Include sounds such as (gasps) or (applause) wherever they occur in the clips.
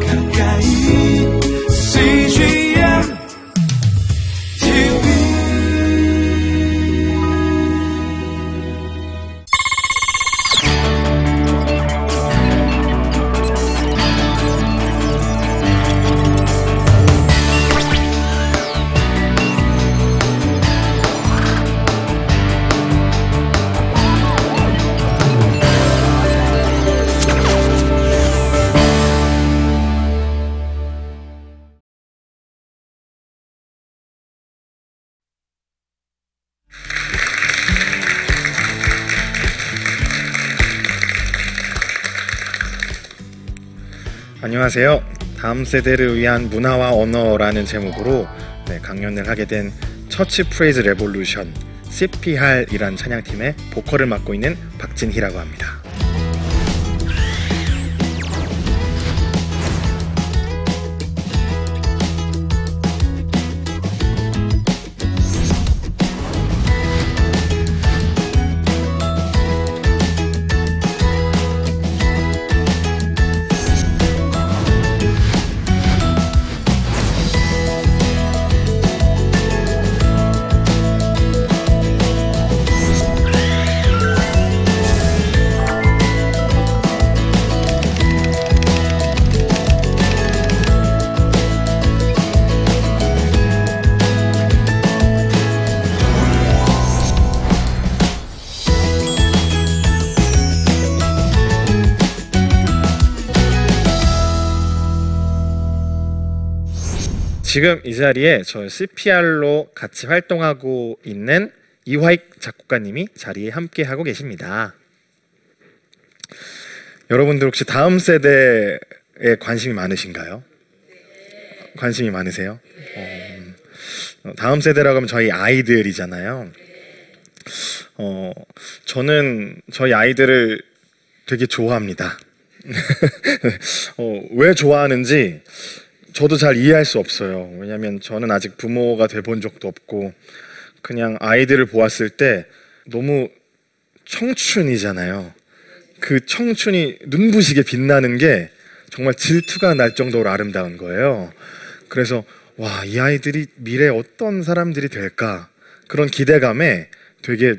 가까 안녕하세요. 다음 세대를 위한 문화와 언어라는 제목으로 네, 강연을 하게 된 Church Praise Revolution CPR이란 찬양팀의 보컬을 맡고 있는 박진희라고 합니다. 지금 이 자리에 저 CPR로 같이 활동하고 있는 이화익 작곡가님이 자리에 함께 하고 계십니다. 여러분들 혹시 다음 세대에 관심이 많으신가요? 관심이 많으세요? 어, 다음 세대라고 하면 저희 아이들이잖아요. 어, 저는 저희 아이들을 되게 좋아합니다. (laughs) 어, 왜 좋아하는지 저도 잘 이해할 수 없어요. 왜냐하면 저는 아직 부모가 돼 본 적도 없고 그냥 아이들을 보았을 때 너무 청춘이잖아요. 그 청춘이 눈부시게 빛나는 게 정말 질투가 날 정도로 아름다운 거예요. 그래서 와, 이 아이들이 미래에 어떤 사람들이 될까? 그런 기대감에 되게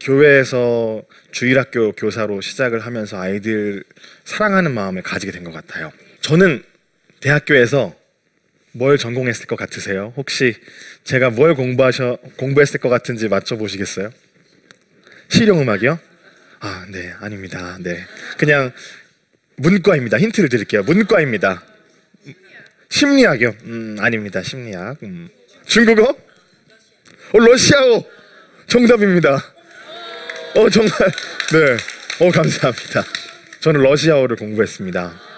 교회에서 주일학교 교사로 시작을 하면서 아이들 사랑하는 마음을 가지게 된 것 같아요. 저는 대학교에서 뭘 전공했을 것 같으세요? 혹시 제가 뭘 공부하셔 공부했을 것 같은지 맞춰 보시겠어요? 실용음악이요? 아, 네, 아닙니다. 네, 그냥 문과입니다. 힌트를 드릴게요. 문과입니다. 심리학이요? 음, 아닙니다. 심리학. 음. 중국어? 어, 러시아어. 정답입니다. 어, 정말. 네. 어, 감사합니다. 저는 러시아어를 공부했습니다.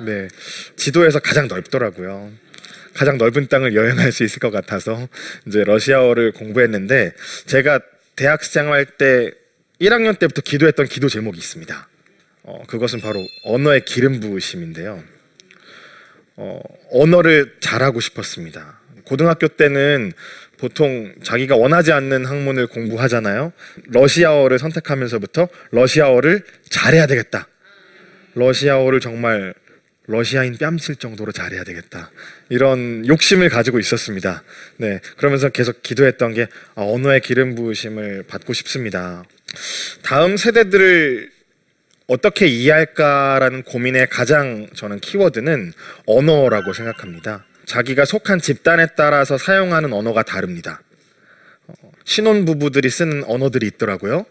네. 지도에서 가장 넓더라고요. 가장 넓은 땅을 여행할 수 있을 것 같아서 이제 러시아어를 공부했는데 제가 대학 생활 때 1학년 때부터 기도했던 기도 제목이 있습니다. 어, 그것은 바로 언어의 기름 부으심인데요. 어, 언어를 잘하고 싶었습니다. 고등학교 때는 보통 자기가 원하지 않는 학문을 공부하잖아요. 러시아어를 선택하면서부터 러시아어를 잘해야 되겠다. 러시아어를 정말 러시아인 뺨칠 정도로 잘해야 되겠다. 이런 욕심을 가지고 있었습니다. 네. 그러면서 계속 기도했던 게 아, 언어의 기름 부으심을 받고 싶습니다. 다음 세대들을 어떻게 이해할까라는 고민의 가장 저는 키워드는 언어라고 생각합니다. 자기가 속한 집단에 따라서 사용하는 언어가 다릅니다. 어, 신혼 부부들이 쓰는 언어들이 있더라고요.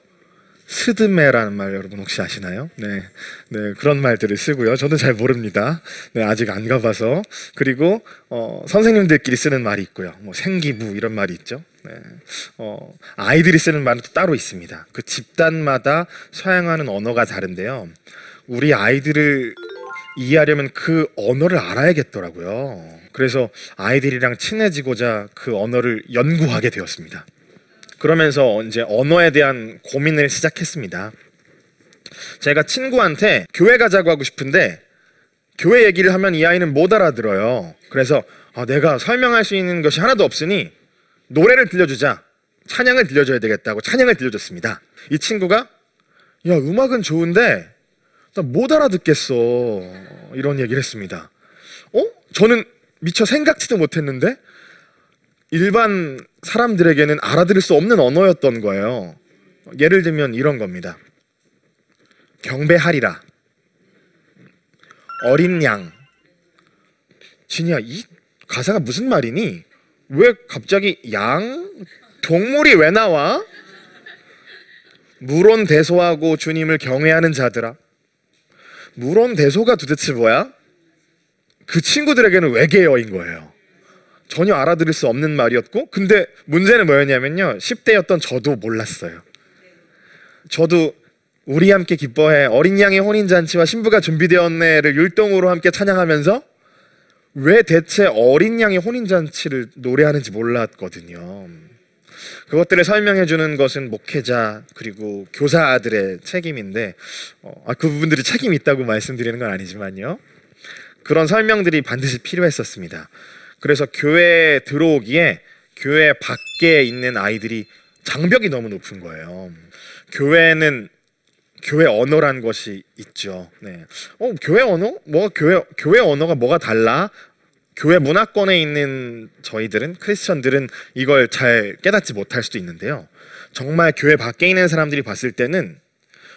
스드메라는 말 여러분 혹시 아시나요? 네, 네 그런 말들을 쓰고요. 저도 잘 모릅니다. 네, 아직 안 가봐서 그리고 어, 선생님들끼리 쓰는 말이 있고요. 뭐 생기부 이런 말이 있죠. 네, 어, 아이들이 쓰는 말은 또 따로 있습니다. 그 집단마다 사용하는 언어가 다른데요. 우리 아이들을 이해하려면 그 언어를 알아야겠더라고요. 그래서 아이들이랑 친해지고자 그 언어를 연구하게 되었습니다. 그러면서 이제 언어에 대한 고민을 시작했습니다. 제가 친구한테 교회 가자고 하고 싶은데 교회 얘기를 하면 이 아이는 못 알아들어요. 그래서 아, 내가 설명할 수 있는 것이 하나도 없으니 노래를 들려주자. 찬양을 들려줘야 되겠다고 찬양을 들려줬습니다. 이 친구가 야 음악은 좋은데 나 못 알아듣겠어. 이런 얘기를 했습니다. 어? 저는 미처 생각지도 못했는데 일반 사람들에게는 알아들을 수 없는 언어였던 거예요. 예를 들면 이런 겁니다. 경배하리라. 어린 양. 진이야, 이 가사가 무슨 말이니? 왜 갑자기 양? 동물이 왜 나와? 물론 대소하고 주님을 경외하는 자들아. 물론 대소가 도대체 뭐야? 그 친구들에게는 외계어인 거예요. 전혀 알아들을 수 없는 말이었고, 근데 문제는 뭐였냐면요. 10대였던 저도 몰랐어요. 저도 우리 함께 기뻐해 어린 양의 혼인 잔치와 신부가 준비되었네를 율동으로 함께 찬양하면서 왜 대체 어린 양의 혼인 잔치를 노래하는지 몰랐거든요. 그것들을 설명해 주는 것은 목회자 그리고 교사들의 책임인데 어, 아, 그 부분들이 책임이 있다고 말씀드리는 건 아니지만요. 그런 설명들이 반드시 필요했었습니다. 그래서 교회에 들어오기에 교회 밖에 있는 아이들이 장벽이 너무 높은 거예요. 교회는 교회 언어란 것이 있죠. 네. 어, 교회 언어? 뭐가 교회 교회 언어가 뭐가 달라? 교회 문화권에 있는 저희들은 크리스천들은 이걸 잘 깨닫지 못할 수도 있는데요. 정말 교회 밖에 있는 사람들이 봤을 때는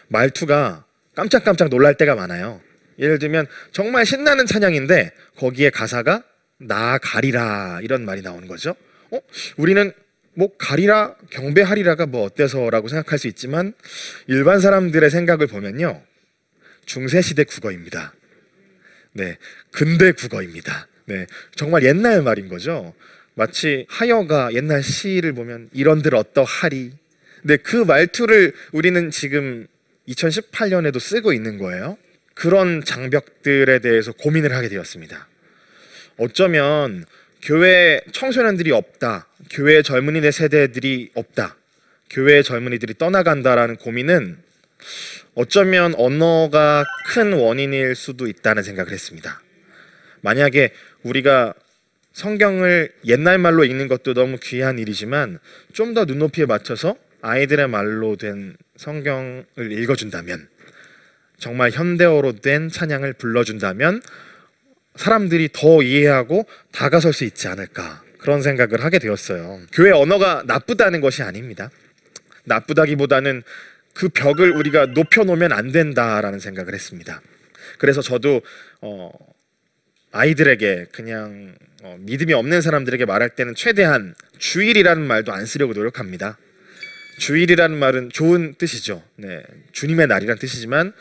말투가 깜짝깜짝 놀랄 때가 많아요. 예를 들면 정말 신나는 찬양인데 거기에 가사가 나 가리라 이런 말이 나오는 거죠. 어? 우리는 뭐 가리라 경배하리라가 뭐 어때서라고 생각할 수 있지만 일반 사람들의 생각을 보면요. 중세 시대 국어입니다. 네. 근대 국어입니다. 네. 정말 옛날 말인 거죠. 마치 하여가 옛날 시를 보면 이런들 어떠하리. 근데 그 말투를 우리는 지금 2018년에도 쓰고 있는 거예요. 그런 장벽들에 대해서 고민을 하게 되었습니다. 어쩌면 교회 청소년들이 없다. 교회 젊은이들 세대들이 없다. 교회 젊은이들이 떠나간다라는 고민은 어쩌면 언어가 큰 원인일 수도 있다는 생각을 했습니다. 만약에 우리가 성경을 옛날 말로 읽는 것도 너무 귀한 일이지만 좀 더 눈높이에 맞춰서 아이들의 말로 된 성경을 읽어준다면 정말 현대어로 된 찬양을 불러준다면 사람들이 더 이해하고 다가설 수 있지 않을까 그런 생각을 하게 되었어요. 교회 언어가 나쁘다는 것이 아닙니다. 나쁘다기보다는 그 벽을 우리가 높여놓으면 안 된다라는 생각을 했습니다. 그래서 저도 어, 아이들에게 그냥 어, 믿음이 없는 사람들에게 말할 때는 최대한 주일이라는 말도 안 쓰려고 노력합니다. 주일이라는 말은 좋은 뜻이죠. 네, 주님의 날이란 뜻이지만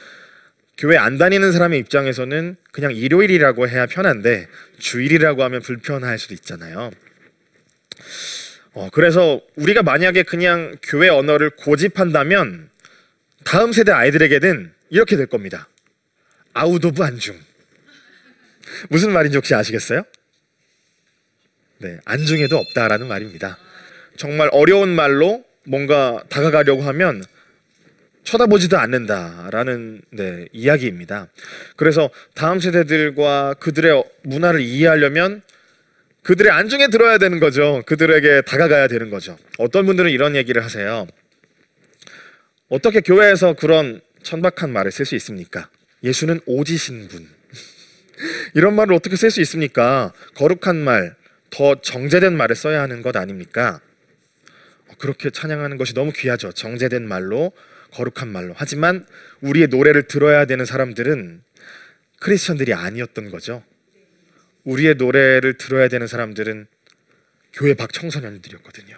교회 안 다니는 사람의 입장에서는 그냥 일요일이라고 해야 편한데 주일이라고 하면 불편할 수도 있잖아요. 어, 그래서 우리가 만약에 그냥 교회 언어를 고집한다면 다음 세대 아이들에게는 이렇게 될 겁니다. out of 안중. 무슨 말인지 혹시 아시겠어요? 네, 안중에도 없다라는 말입니다. 정말 어려운 말로 뭔가 다가가려고 하면 쳐다보지도 않는다라는 네, 이야기입니다. 그래서 다음 세대들과 그들의 문화를 이해하려면 그들의 안중에 들어야 되는 거죠. 그들에게 다가가야 되는 거죠. 어떤 분들은 이런 얘기를 하세요. 어떻게 교회에서 그런 천박한 말을 쓸 수 있습니까? 예수는 오지신 분. (laughs) 이런 말을 어떻게 쓸 수 있습니까? 거룩한 말, 더 정제된 말을 써야 하는 것 아닙니까? 어, 그렇게 찬양하는 것이 너무 귀하죠. 정제된 말로, 거룩한 말로. 하지만 우리의 노래를 들어야 되는 사람들은 크리스천들이 아니었던 거죠. 우리의 노래를 들어야 되는 사람들은 교회 밖 청소년들이었거든요.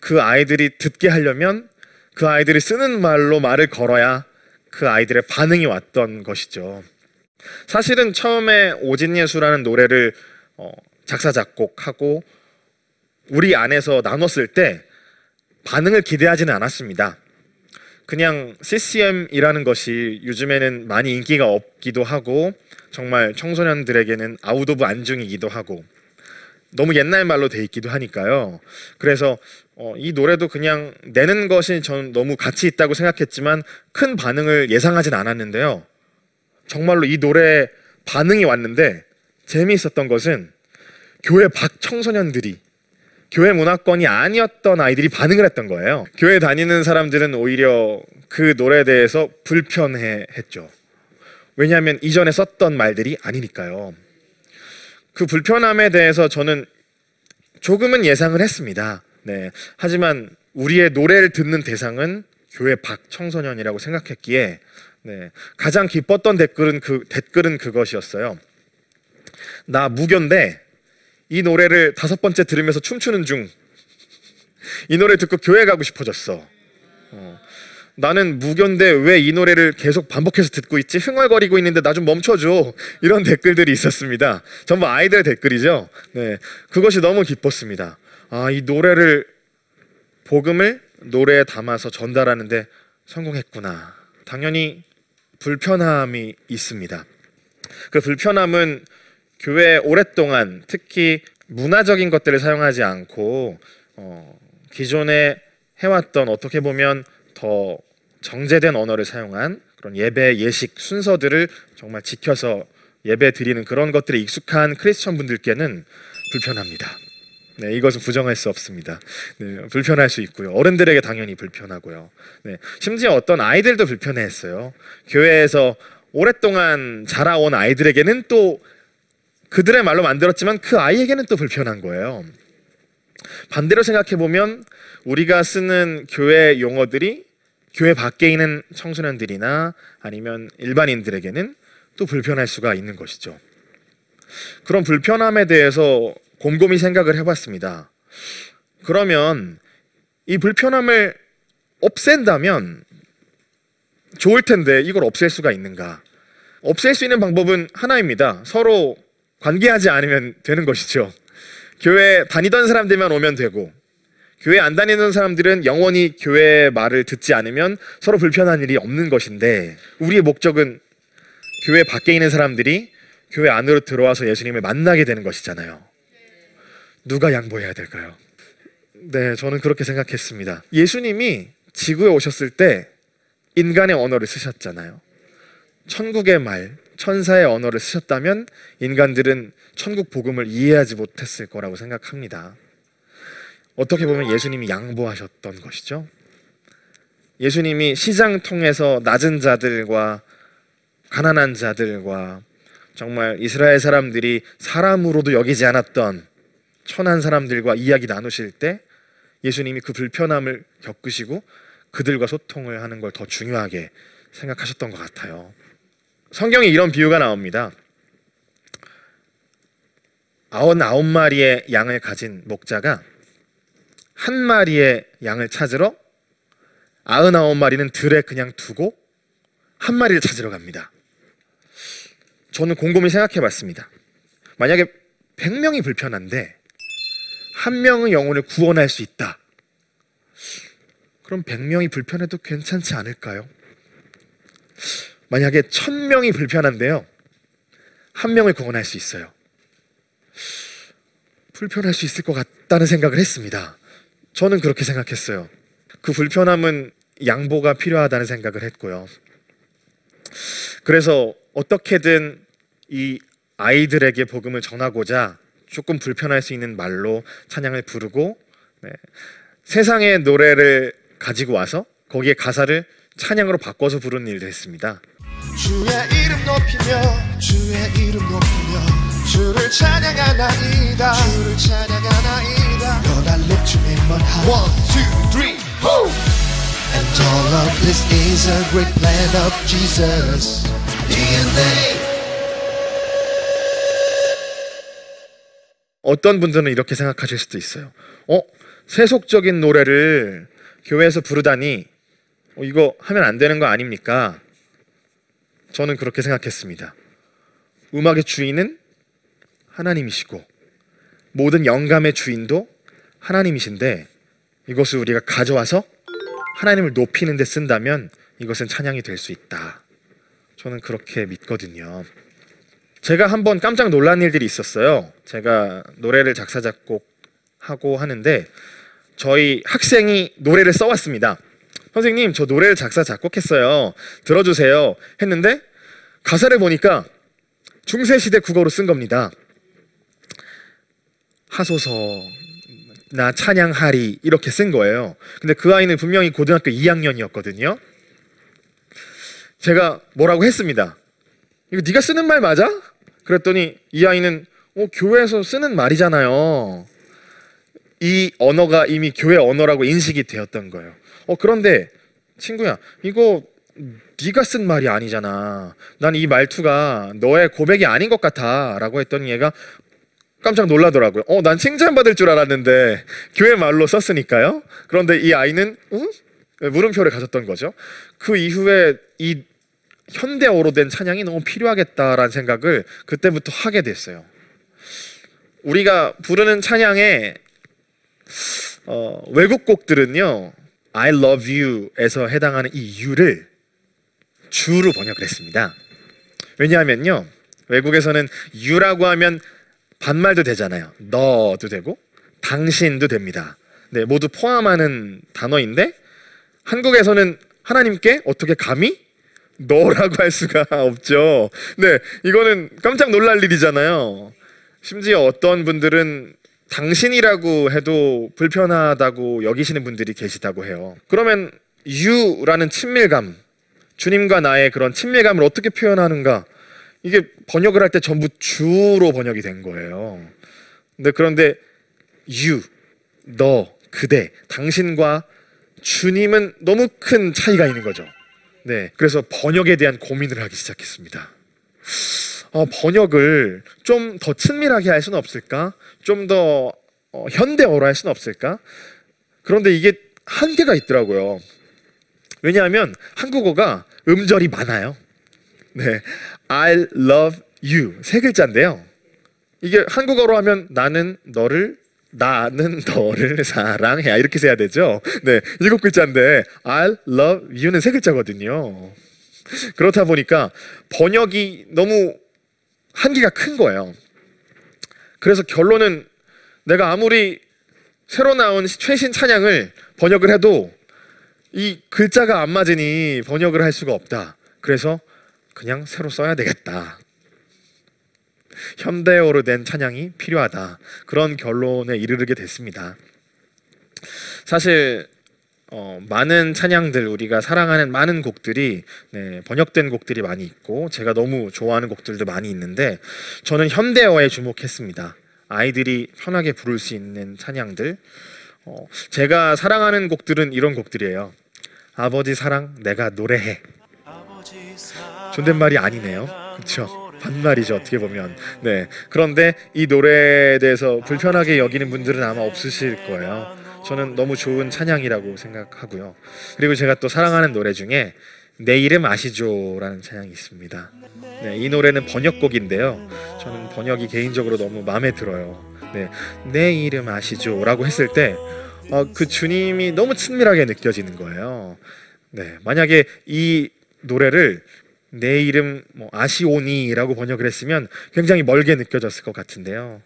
그 아이들이 듣게 하려면 그 아이들이 쓰는 말로 말을 걸어야 그 아이들의 반응이 왔던 것이죠. 사실은 처음에 오진 예수라는 노래를 어, 작사 작곡하고 우리 안에서 나눴을 때 반응을 기대하지는 않았습니다. 그냥 CCM이라는 것이 요즘에는 많이 인기가 없기도 하고 정말 청소년들에게는 out of 안중이기도 하고 너무 옛날 말로 돼 있기도 하니까요. 그래서 어, 이 노래도 그냥 내는 것이 저는 너무 가치 있다고 생각했지만 큰 반응을 예상하진 않았는데요. 정말로 이 노래 반응이 왔는데 재미있었던 것은 교회 밖 청소년들이 교회 문화권이 아니었던 아이들이 반응을 했던 거예요. 교회 다니는 사람들은 오히려 그 노래에 대해서 불편해 했죠. 왜냐하면 이전에 썼던 말들이 아니니까요. 그 불편함에 대해서 저는 조금은 예상을 했습니다. 네. 하지만 우리의 노래를 듣는 대상은 교회 밖 청소년이라고 생각했기에 네. 가장 기뻤던 댓글은 그 댓글은 그것이었어요. 나 무교인데 이 노래를 다섯 번째 들으면서 춤추는 중. 이 노래 듣고 교회 가고 싶어졌어. 어. 나는 무교인데 왜 이 노래를 계속 반복해서 듣고 있지? 흥얼거리고 있는데 나 좀 멈춰줘. 이런 댓글들이 있었습니다. 전부 아이들 댓글이죠. 네, 그것이 너무 기뻤습니다. 아, 이 노래를 복음을 노래에 담아서 전달하는데 성공했구나. 당연히 불편함이 있습니다. 그 불편함은 교회 오랫동안 특히 문화적인 것들을 사용하지 않고 어, 기존에 해왔던 어떻게 보면 더 정제된 언어를 사용한 그런 예배 예식 순서들을 정말 지켜서 예배 드리는 그런 것들에 익숙한 크리스천 분들께는 불편합니다. 네, 이것은 부정할 수 없습니다. 네, 불편할 수 있고요. 어른들에게 당연히 불편하고요. 네, 심지어 어떤 아이들도 불편해했어요. 교회에서 오랫동안 자라온 아이들에게는 또 그들의 말로 만들었지만 그 아이에게는 또 불편한 거예요. 반대로 생각해 보면 우리가 쓰는 교회 용어들이 교회 밖에 있는 청소년들이나 아니면 일반인들에게는 또 불편할 수가 있는 것이죠. 그런 불편함에 대해서 곰곰이 생각을 해봤습니다. 그러면 이 불편함을 없앤다면 좋을 텐데 이걸 없앨 수가 있는가? 없앨 수 있는 방법은 하나입니다. 서로 관계하지 않으면 되는 것이죠. 교회 다니던 사람들만 오면 되고 교회 안 다니는 사람들은 영원히 교회 말을 듣지 않으면 서로 불편한 일이 없는 것인데 우리의 목적은 교회 밖에 있는 사람들이 교회 안으로 들어와서 예수님을 만나게 되는 것이잖아요. 누가 양보해야 될까요? 네, 저는 그렇게 생각했습니다. 예수님이 지구에 오셨을 때 인간의 언어를 쓰셨잖아요. 천국의 말, 천사의 언어를 쓰셨다면 인간들은 천국 복음을 이해하지 못했을 거라고 생각합니다. 어떻게 보면 예수님이 양보하셨던 것이죠. 예수님이 시장 통해서 낮은 자들과 가난한 자들과 정말 이스라엘 사람들이 사람으로도 여기지 않았던 천한 사람들과 이야기 나누실 때 예수님이 그 불편함을 겪으시고 그들과 소통을 하는 걸 더 중요하게 생각하셨던 것 같아요. 성경에 이런 비유가 나옵니다. 아흔아홉 마리의 양을 가진 목자가 한 마리의 양을 찾으러 아흔아홉 마리는 들에 그냥 두고 한 마리를 찾으러 갑니다. 저는 곰곰이 생각해 봤습니다. 만약에 100명이 불편한데 한 명의 영혼을 구원할 수 있다. 그럼 100명이 불편해도 괜찮지 않을까요? 만약에 1000명이 불편한데요. 한 명을 구원할 수 있어요. 불편할 수 있을 것 같다는 생각을 했습니다. 저는 그렇게 생각했어요. 그 불편함은 양보가 필요하다는 생각을 했고요. 그래서 어떻게든 이 아이들에게 복음을 전하고자 조금 불편할 수 있는 말로 찬양을 부르고 네. 세상의 노래를 가지고 와서 거기에 가사를 찬양으로 바꿔서 부르는 일도 했습니다. 주의 이름 높이며 주의 이름 높이며 주를 찬양하나이다 주를 찬양하나이다 Lord I lift your name on high One, two, three, ho! And all of this is a great plan of Jesus DNA 어떤 분들은 이렇게 생각하실 수도 있어요. 어, 세속적인 노래를 교회에서 부르다니 어, 이거 하면 안 되는 거 아닙니까? 저는 그렇게 생각했습니다. 음악의 주인은 하나님이시고 모든 영감의 주인도 하나님이신데 이것을 우리가 가져와서 하나님을 높이는 데 쓴다면 이것은 찬양이 될 수 있다. 저는 그렇게 믿거든요. 제가 한번 깜짝 놀란 일들이 있었어요. 제가 노래를 작사 작곡하고 하는데 저희 학생이 노래를 써왔습니다. 선생님, 저 노래를 작사 작곡했어요. 들어주세요. 했는데 가사를 보니까 중세 시대 국어로 쓴 겁니다. 하소서 나 찬양하리 이렇게 쓴 거예요. 근데 그 아이는 분명히 고등학교 2학년이었거든요. 제가 뭐라고 했습니다. 이거 네가 쓰는 말 맞아? 그랬더니 이 아이는 어, 교회에서 쓰는 말이잖아요. 이 언어가 이미 교회 언어라고 인식이 되었던 거예요. 어 그런데 친구야 이거 네가 쓴 말이 아니잖아. 난 이 말투가 너의 고백이 아닌 것 같아라고 했더니 얘가 깜짝 놀라더라고요. 어, 난 칭찬받을 줄 알았는데 교회 말로 썼으니까요. 그런데 이 아이는 응? 물음표를 가졌던 거죠. 그 이후에 이 현대어로 된 찬양이 너무 필요하겠다라는 생각을 그때부터 하게 됐어요. 우리가 부르는 찬양의 어, 외국 곡들은요, I love you에서 해당하는 이 you를 주로 번역을 했습니다. 왜냐하면요, 외국에서는 you라고 하면 반말도 되잖아요. 너도 되고 당신도 됩니다. 네, 모두 포함하는 단어인데 한국에서는 하나님께 어떻게 감히 너라고 할 수가 (laughs) 없죠. 네, 이거는 깜짝 놀랄 일이잖아요. 심지어 어떤 분들은 당신이라고 해도 불편하다고 여기시는 분들이 계시다고 해요. 그러면 you라는 친밀감, 주님과 나의 그런 친밀감을 어떻게 표현하는가? 이게 번역을 할 때 전부 주로 번역이 된 거예요. 근데 그런데 you, 너, 그대, 당신과 주님은 너무 큰 차이가 있는 거죠. 네, 그래서 번역에 대한 고민을 하기 시작했습니다. 어, 번역을 좀 더 친밀하게 할 수는 없을까? 좀더 어, 현대어로 할 수는 없을까? 그런데 이게 한계가 있더라고요. 왜냐하면 한국어가 음절이 많아요. 네, I love you 세 글자인데요. 이게 한국어로 하면 나는 너를 나는 너를 사랑해 이렇게 써야 되죠. 네, 일곱 글자인데 I love you는 세 글자거든요. 그렇다 보니까 번역이 너무 한계가 큰 거예요. 그래서 결론은 내가 아무리 새로 나온 최신 찬양을 번역을 해도 이 글자가 안 맞으니 번역을 할 수가 없다. 그래서 그냥 새로 써야 되겠다. 현대어로 된 찬양이 필요하다. 그런 결론에 이르게 됐습니다. 사실 어, 많은 찬양들 우리가 사랑하는 많은 곡들이 네, 번역된 곡들이 많이 있고 제가 너무 좋아하는 곡들도 많이 있는데 저는 현대어에 주목했습니다. 아이들이 편하게 부를 수 있는 찬양들. 어, 제가 사랑하는 곡들은 이런 곡들이에요. 아버지 사랑 내가 노래해. 존댓말이 아니네요. 그렇죠? 반말이죠 어떻게 보면. 네. 그런데 이 노래에 대해서 불편하게 여기는 분들은 아마 없으실 거예요. 저는 너무 좋은 찬양이라고 생각하고요. 그리고 제가 또 사랑하는 노래 중에 내 이름 아시죠라는 찬양이 있습니다. 네, 이 노래는 번역곡인데요. 저는 번역이 개인적으로 너무 마음에 들어요. 네, 내 이름 아시죠라고 했을 때 어, 그 주님이 너무 친밀하게 느껴지는 거예요. 네, 만약에 이 노래를 내 이름 뭐 아시오니라고 번역을 했으면 굉장히 멀게 느껴졌을 것 같은데요.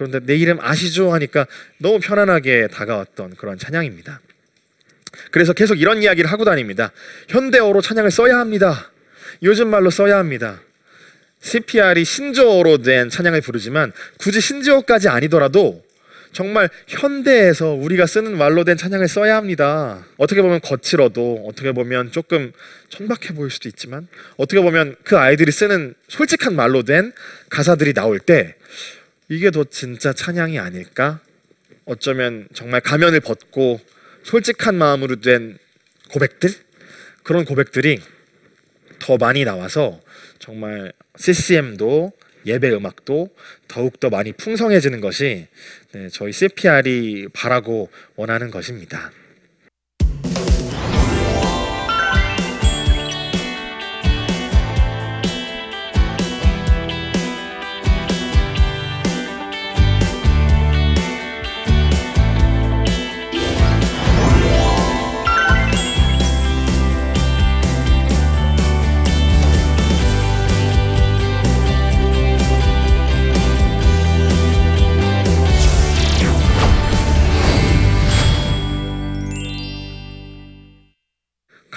그런데 내 이름 아시죠 하니까 너무 편안하게 다가왔던 그런 찬양입니다. 그래서 계속 이런 이야기를 하고 다닙니다. 현대어로 찬양을 써야 합니다. 요즘 말로 써야 합니다. CPR이 신조어로 된 찬양을 부르지만 굳이 신조어까지 아니더라도 정말 현대에서 우리가 쓰는 말로 된 찬양을 써야 합니다. 어떻게 보면 거칠어도 어떻게 보면 조금 천박해 보일 수도 있지만 어떻게 보면 그 아이들이 쓰는 솔직한 말로 된 가사들이 나올 때 이게 더 진짜 찬양이 아닐까? 어쩌면 정말 가면을 벗고 솔직한 마음으로 된 고백들 그런 고백들이 더 많이 나와서 정말 CCM도 예배 음악도 더욱 더 많이 풍성해지는 것이 네, 저희 CPR이 바라고 원하는 것입니다.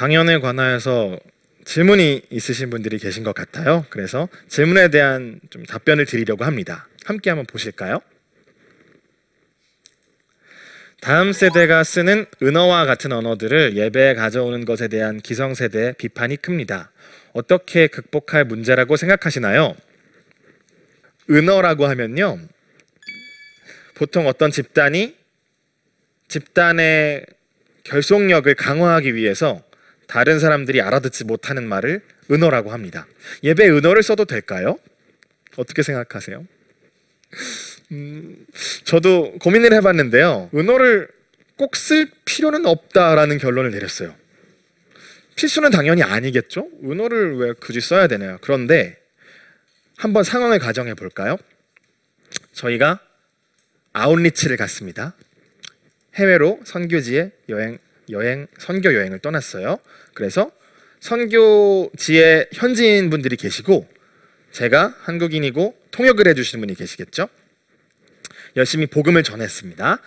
강연에 관하여서 질문이 있으신 분들이 계신 것 같아요. 그래서 질문에 대한 좀 답변을 드리려고 합니다. 함께 한번 보실까요? 다음 세대가 쓰는 은어와 같은 언어들을 예배에 가져오는 것에 대한 기성세대의 비판이 큽니다. 어떻게 극복할 문제라고 생각하시나요? 은어라고 하면요. 보통 어떤 집단이 집단의 결속력을 강화하기 위해서 다른 사람들이 알아듣지 못하는 말을 은어라고 합니다. 예배 은어를 써도 될까요? 어떻게 생각하세요? 음, 저도 고민을 해봤는데요. 은어를 꼭 쓸 필요는 없다라는 결론을 내렸어요. 필수는 당연히 아니겠죠. 은어를 왜 굳이 써야 되나요? 그런데 한번 상황을 가정해 볼까요? 저희가 아웃리치를 갔습니다. 해외로 선교지에 여행 여행 선교 여행을 떠났어요. 그래서 선교지에 현지인 분들이 계시고 제가 한국인이고 통역을 해주시는 분이 계시겠죠. 열심히 복음을 전했습니다.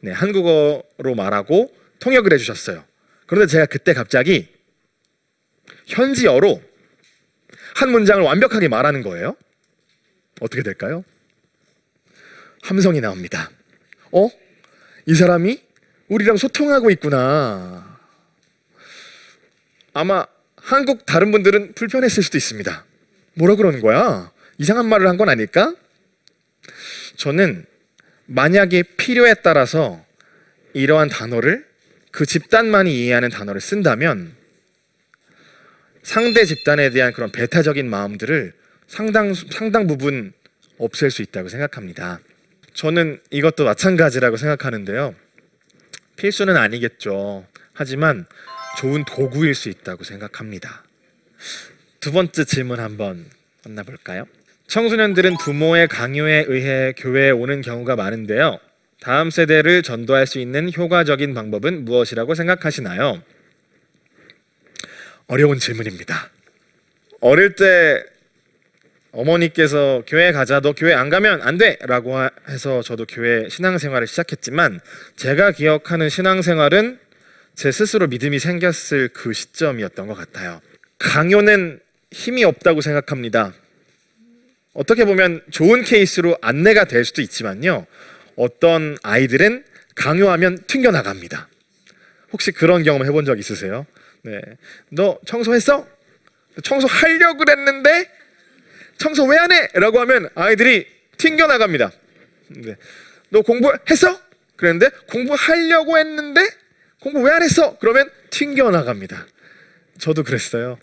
네, 한국어로 말하고 통역을 해주셨어요. 그런데 제가 그때 갑자기 현지어로 한 문장을 완벽하게 말하는 거예요. 어떻게 될까요? 함성이 나옵니다. 어? 이 사람이 우리랑 소통하고 있구나. 아마 한국 다른 분들은 불편했을 수도 있습니다. 뭐라 그러는 거야? 이상한 말을 한 건 아닐까? 저는 만약에 필요에 따라서 이러한 단어를 그 집단만이 이해하는 단어를 쓴다면 상대 집단에 대한 그런 배타적인 마음들을 상당 상당 부분 없앨 수 있다고 생각합니다. 저는 이것도 마찬가지라고 생각하는데요. 필수는 아니겠죠. 하지만 좋은 도구일 수 있다고 생각합니다. 두 번째 질문 한번 만나볼까요? 청소년들은 부모의 강요에 의해 교회에 오는 경우가 많은데요. 다음 세대를 전도할 수 있는 효과적인 방법은 무엇이라고 생각하시나요? 어려운 질문입니다. 어릴 때 어머니께서 교회 가자 너 교회 안 가면 안 돼라고 하- 해서 저도 교회 신앙생활을 시작했지만 제가 기억하는 신앙생활은 제 스스로 믿음이 생겼을 그 시점이었던 것 같아요. 강요는 힘이 없다고 생각합니다. 어떻게 보면 좋은 케이스로 안내가 될 수도 있지만요. 어떤 아이들은 강요하면 튕겨 나갑니다. 혹시 그런 경험 해본 적 있으세요? 네. 너 청소했어? 청소하려고 그랬는데 청소 왜 안 해? 라고 하면 아이들이 튕겨 나갑니다. 네. 너 공부했어? 그랬는데 공부하려고 했는데 공부 왜 안 했어? 그러면 튕겨 나갑니다. 저도 그랬어요.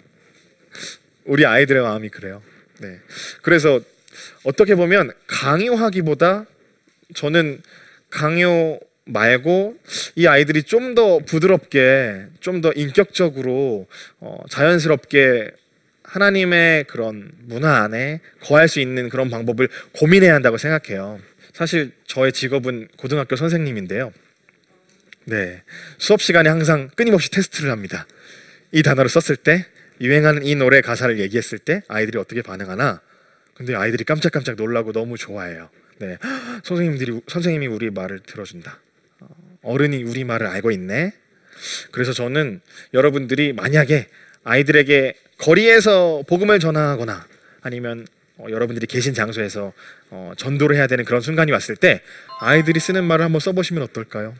우리 아이들의 마음이 그래요. 네. 그래서 어떻게 보면 강요하기보다 저는 강요 말고 이 아이들이 좀 더 부드럽게, 좀 더 인격적으로 어, 자연스럽게 하나님의 그런 문화 안에 거할 수 있는 그런 방법을 고민해야 한다고 생각해요. 사실 저의 직업은 고등학교 선생님인데요. 네. 수업 시간에 항상 끊임없이 테스트를 합니다. 이 단어를 썼을 때 유행하는 이 노래 가사를 얘기했을 때 아이들이 어떻게 반응하나? 근데 아이들이 깜짝깜짝 놀라고 너무 좋아해요. 네. (gasps) 선생님들이 선생님이 우리 말을 들어준다. 어, 어른이 우리 말을 알고 있네. 그래서 저는 여러분들이 만약에 아이들에게 거리에서 복음을 전하거나 아니면 어, 여러분들이 계신 장소에서 어, 전도를 해야 되는 그런 순간이 왔을 때 아이들이 쓰는 말을 한번 써보시면 어떨까요?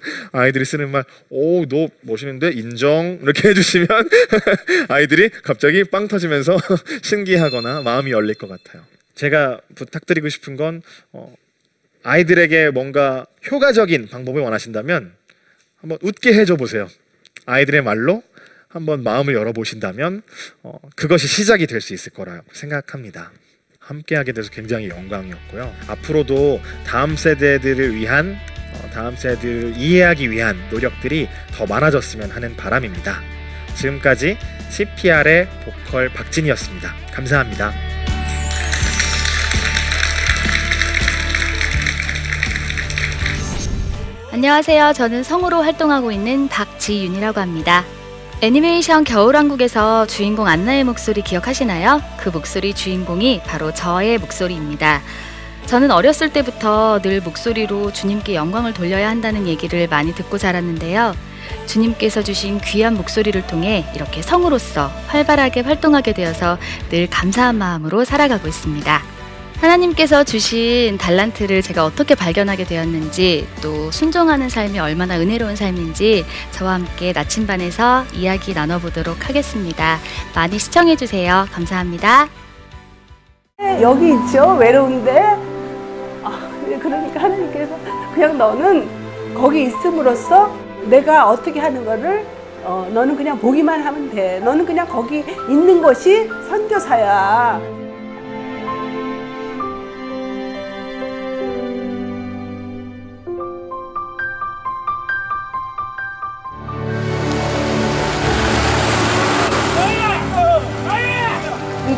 (laughs) 아이들이 쓰는 말, 오, 너 멋있는데 인정 이렇게 해주시면 (laughs) 아이들이 갑자기 빵 터지면서 (laughs) 신기하거나 마음이 열릴 것 같아요. 제가 부탁드리고 싶은 건 어, 아이들에게 뭔가 효과적인 방법을 원하신다면 한번 웃게 해줘 보세요. 아이들의 말로 한번 마음을 열어 보신다면 어, 그것이 시작이 될 수 있을 거라고 생각합니다. 함께하게 돼서 굉장히 영광이었고요. 앞으로도 다음 세대들을 위한 어, 다음 세대를 이해하기 위한 노력들이 더 많아졌으면 하는 바람입니다. 지금까지 CPR의 보컬 박진이었습니다. 감사합니다. 안녕하세요. 저는 성우로 활동하고 있는 박지윤이라고 합니다. 애니메이션 겨울왕국에서 주인공 안나의 목소리 기억하시나요? 그 목소리 주인공이 바로 저의 목소리입니다. 저는 어렸을 때부터 늘 목소리로 주님께 영광을 돌려야 한다는 얘기를 많이 듣고 자랐는데요. 주님께서 주신 귀한 목소리를 통해 이렇게 성우로서 활발하게 활동하게 되어서 늘 감사한 마음으로 살아가고 있습니다. 하나님께서 주신 달란트를 제가 어떻게 발견하게 되었는지 또 순종하는 삶이 얼마나 은혜로운 삶인지 저와 함께 나침반에서 이야기 나눠보도록 하겠습니다. 많이 시청해주세요. 감사합니다. 여기 있죠 외로운데 아, 그러니까 하나님께서 그냥 너는 거기 있음으로써 내가 어떻게 하는 거를 어, 너는 그냥 보기만 하면 돼 너는 그냥 거기 있는 것이 선교사야